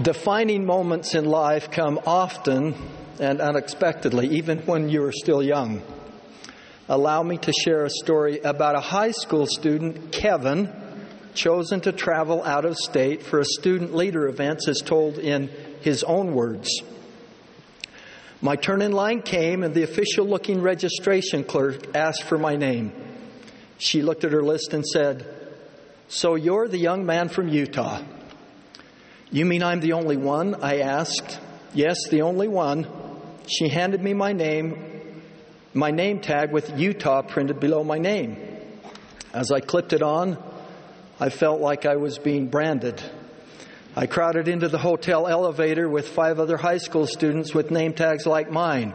Defining moments in life come often and unexpectedly, even when you are still young. Allow me to share a story about a high school student, Kevin, chosen to travel out of state for a student leader event, as told in his own words. My turn in line came, and the official looking registration clerk asked for my name. She looked at her list and said, So you're the young man from Utah. You mean I'm the only one? I asked. Yes, the only one. She handed me my name, my name tag with Utah printed below my name. As I clipped it on, I felt like I was being branded. I crowded into the hotel elevator with five other high school students with name tags like mine.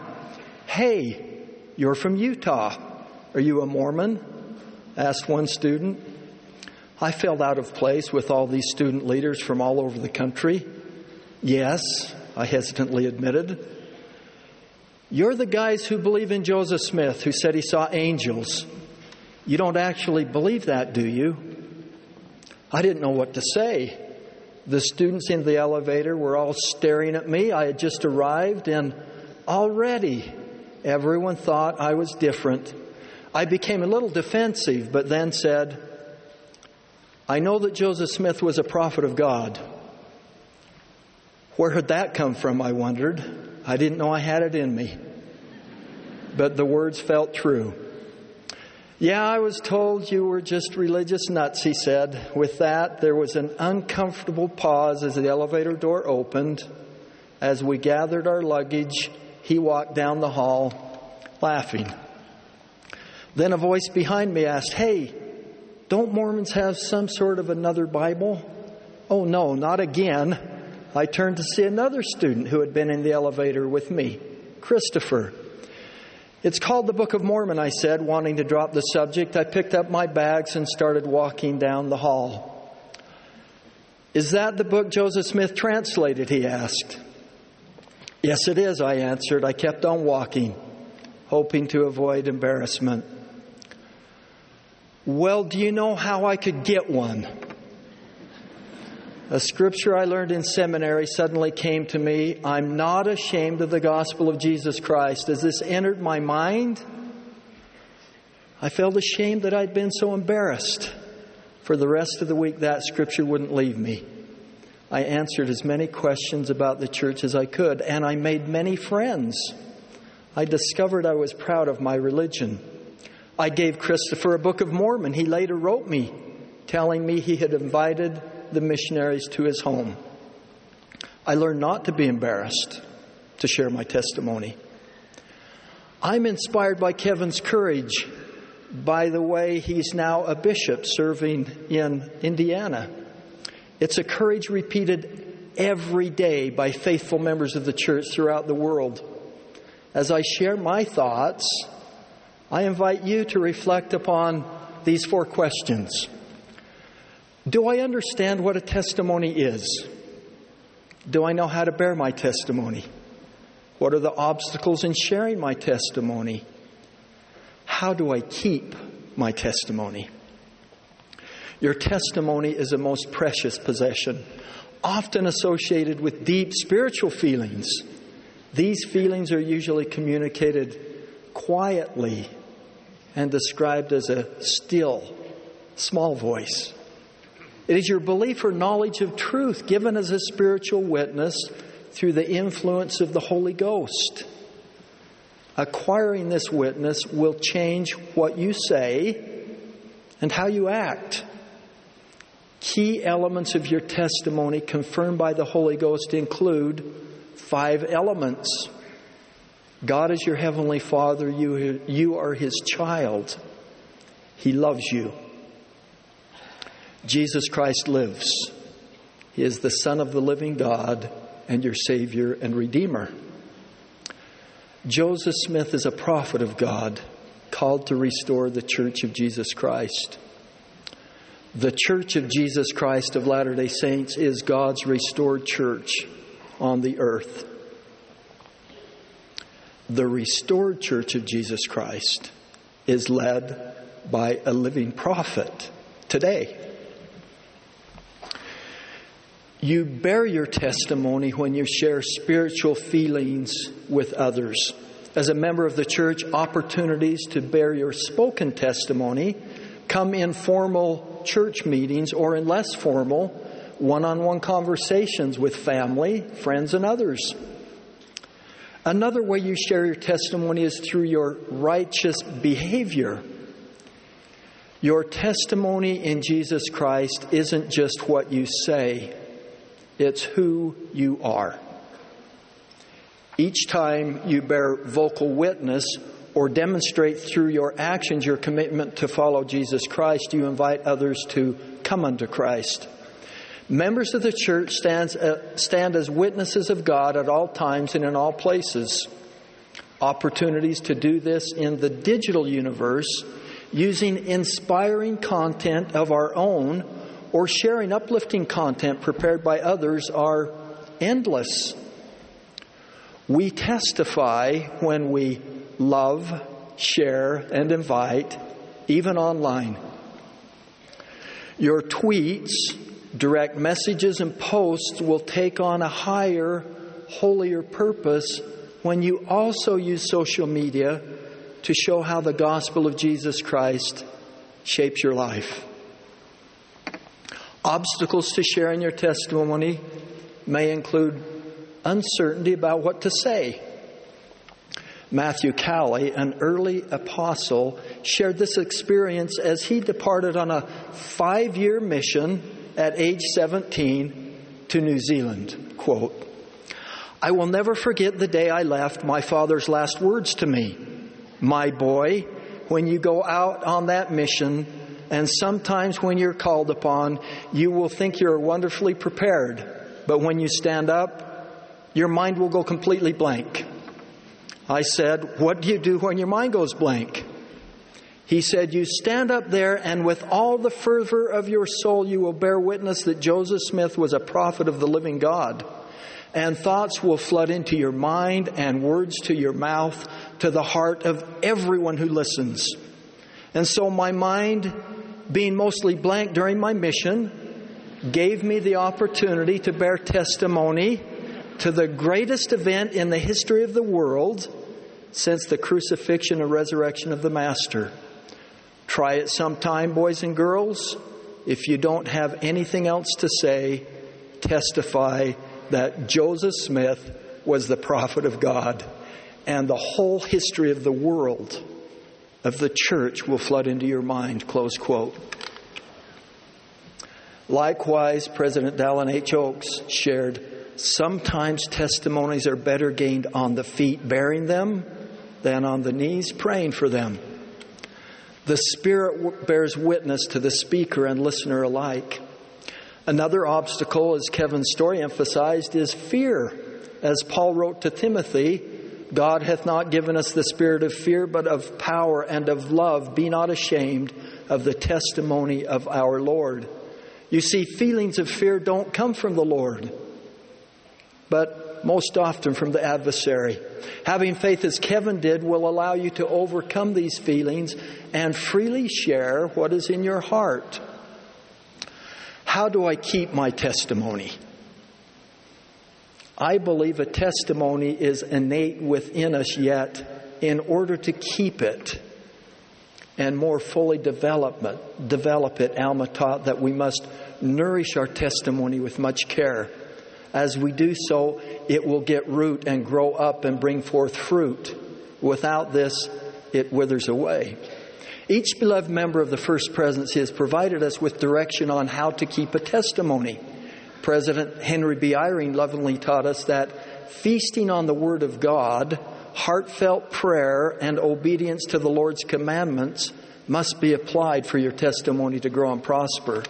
Hey, you're from Utah. Are you a Mormon? asked one student. I felt out of place with all these student leaders from all over the country. Yes, I hesitantly admitted. You're the guys who believe in Joseph Smith, who said he saw angels. You don't actually believe that, do you? I didn't know what to say. The students in the elevator were all staring at me. I had just arrived, and already everyone thought I was different. I became a little defensive, but then said, I know that Joseph Smith was a prophet of God. Where had that come from, I wondered. I didn't know I had it in me. But the words felt true. Yeah, I was told you were just religious nuts, he said. With that, there was an uncomfortable pause as the elevator door opened. As we gathered our luggage, he walked down the hall, laughing. Then a voice behind me asked, Hey, don't Mormons have some sort of another Bible? Oh, no, not again. I turned to see another student who had been in the elevator with me, Christopher. It's called the Book of Mormon, I said, wanting to drop the subject. I picked up my bags and started walking down the hall. Is that the book Joseph Smith translated? He asked. Yes, it is, I answered. I kept on walking, hoping to avoid embarrassment. Well, do you know how I could get one? A scripture I learned in seminary suddenly came to me. I'm not ashamed of the gospel of Jesus Christ. As this entered my mind, I felt ashamed that I'd been so embarrassed. For the rest of the week, that scripture wouldn't leave me. I answered as many questions about the church as I could, and I made many friends. I discovered I was proud of my religion. I gave Christopher a Book of Mormon. He later wrote me telling me he had invited the missionaries to his home. I learned not to be embarrassed to share my testimony. I'm inspired by Kevin's courage. By the way, he's now a bishop serving in Indiana. It's a courage repeated every day by faithful members of the church throughout the world. As I share my thoughts, I invite you to reflect upon these four questions. Do I understand what a testimony is? Do I know how to bear my testimony? What are the obstacles in sharing my testimony? How do I keep my testimony? Your testimony is a most precious possession, often associated with deep spiritual feelings. These feelings are usually communicated quietly and described as a still, small voice. It is your belief or knowledge of truth given as a spiritual witness through the influence of the Holy Ghost. Acquiring this witness will change what you say and how you act. Key elements of your testimony confirmed by the Holy Ghost include five elements God is your heavenly Father. You, you are His child. He loves you. Jesus Christ lives. He is the Son of the living God and your Savior and Redeemer. Joseph Smith is a prophet of God called to restore the Church of Jesus Christ. The Church of Jesus Christ of Latter day Saints is God's restored church on the earth the restored church of Jesus Christ is led by a living prophet today. You bear your testimony when you share spiritual feelings with others. As a member of the church, opportunities to bear your spoken testimony come in formal church meetings or in less formal one on one conversations with family, friends, and others. Another way you share your testimony is through your righteous behavior. Your testimony in Jesus Christ isn't just what you say, it's who you are. Each time you bear vocal witness or demonstrate through your actions your commitment to follow Jesus Christ, you invite others to come unto Christ. Members of the church stands, uh, stand as witnesses of God at all times and in all places. Opportunities to do this in the digital universe using inspiring content of our own or sharing uplifting content prepared by others are endless. We testify when we love, share, and invite, even online. Your tweets direct messages and posts will take on a higher, holier purpose when you also use social media to show how the gospel of Jesus Christ shapes your life. Obstacles to sharing your testimony may include uncertainty about what to say. Matthew Cowley, an early apostle, shared this experience as he departed on a five year mission at age 17 to New Zealand. Quote, I will never forget the day I left my father's last words to me. My boy, when you go out on that mission, and sometimes when you're called upon, you will think you're wonderfully prepared. But when you stand up, your mind will go completely blank. I said, What do you do when your mind goes blank? He said, You stand up there, and with all the fervor of your soul, you will bear witness that Joseph Smith was a prophet of the living God. And thoughts will flood into your mind and words to your mouth, to the heart of everyone who listens. And so my mind, being mostly blank during my mission, gave me the opportunity to bear testimony to the greatest event in the history of the world since the crucifixion and resurrection of the Master. Try it sometime, boys and girls. If you don't have anything else to say, testify that Joseph Smith was the prophet of God, and the whole history of the world, of the church, will flood into your mind. Close quote. Likewise, President Dallin H. Oaks shared sometimes testimonies are better gained on the feet bearing them than on the knees praying for them. The Spirit bears witness to the speaker and listener alike. Another obstacle, as Kevin's story emphasized, is fear. As Paul wrote to Timothy, God hath not given us the spirit of fear, but of power and of love. Be not ashamed of the testimony of our Lord. You see, feelings of fear don't come from the Lord, but most often from the adversary. Having faith as Kevin did will allow you to overcome these feelings and freely share what is in your heart. How do I keep my testimony? I believe a testimony is innate within us, yet, in order to keep it and more fully develop it, develop it, Alma taught that we must nourish our testimony with much care. As we do so, it will get root and grow up and bring forth fruit. Without this, it withers away. Each beloved member of the First Presidency has provided us with direction on how to keep a testimony. President Henry B. Eyring lovingly taught us that feasting on the Word of God, heartfelt prayer, and obedience to the Lord's commandments must be applied for your testimony to grow and prosper.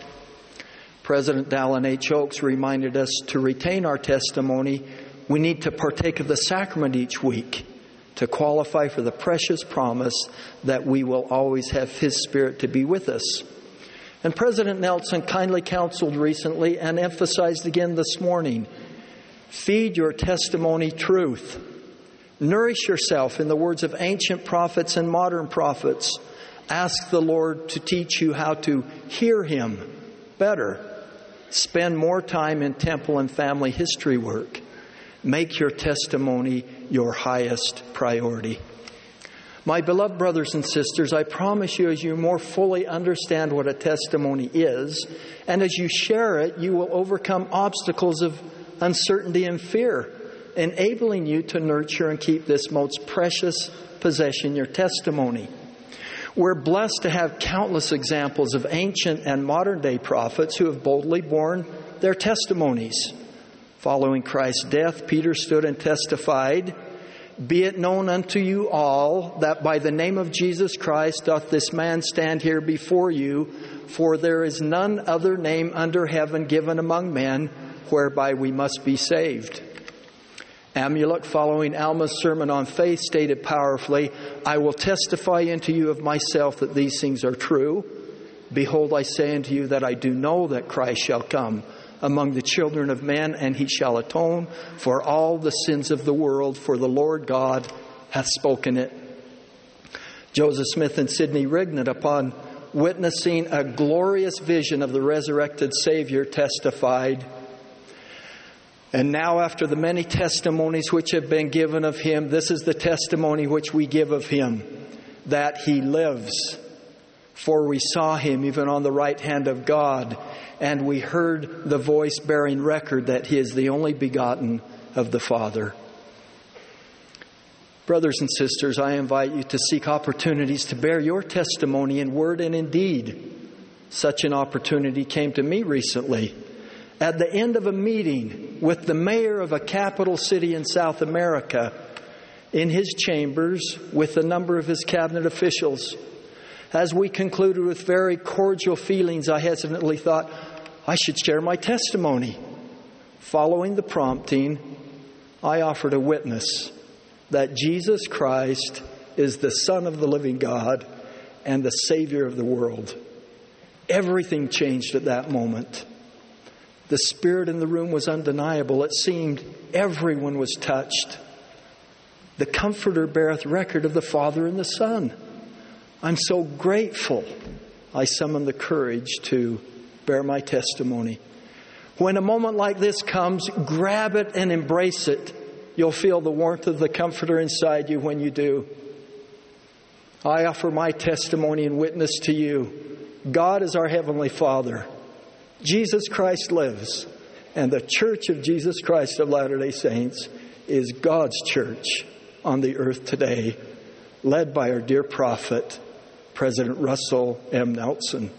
President Dallin H. Oaks reminded us to retain our testimony, we need to partake of the sacrament each week to qualify for the precious promise that we will always have His Spirit to be with us. And President Nelson kindly counseled recently and emphasized again this morning feed your testimony truth. Nourish yourself in the words of ancient prophets and modern prophets. Ask the Lord to teach you how to hear Him better Spend more time in temple and family history work. Make your testimony your highest priority. My beloved brothers and sisters, I promise you, as you more fully understand what a testimony is, and as you share it, you will overcome obstacles of uncertainty and fear, enabling you to nurture and keep this most precious possession, your testimony. We're blessed to have countless examples of ancient and modern day prophets who have boldly borne their testimonies. Following Christ's death, Peter stood and testified be it known unto you all that by the name of Jesus Christ doth this man stand here before you, for there is none other name under heaven given among men whereby we must be saved. Amulek, following Alma's sermon on faith, stated powerfully, I will testify unto you of myself that these things are true. Behold, I say unto you that I do know that Christ shall come among the children of men, and he shall atone for all the sins of the world, for the Lord God hath spoken it. Joseph Smith and Sidney Rigdon, upon witnessing a glorious vision of the resurrected Savior, testified, And now, after the many testimonies which have been given of him, this is the testimony which we give of him that he lives. For we saw him even on the right hand of God and we heard the voice bearing record that He is the only begotten of the Father. Brothers and sisters, I invite you to seek opportunities to bear your testimony in word and in deed. Such an opportunity came to me recently. At the end of a meeting with the mayor of a capital city in South America, in his chambers with a number of his cabinet officials, as we concluded with very cordial feelings, I hesitantly thought, I should share my testimony. Following the prompting, I offered a witness that Jesus Christ is the Son of the living God and the Savior of the world. Everything changed at that moment. The spirit in the room was undeniable. It seemed everyone was touched. The Comforter beareth record of the Father and the Son. I'm so grateful I summoned the courage to bear my testimony. When a moment like this comes, grab it and embrace it. You'll feel the warmth of the Comforter inside you when you do. I offer my testimony and witness to you. God is our Heavenly Father. Jesus Christ lives, and the Church of Jesus Christ of Latter day Saints is God's church on the earth today, led by our dear prophet, President Russell M. Nelson.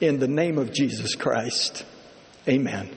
In the name of Jesus Christ, amen.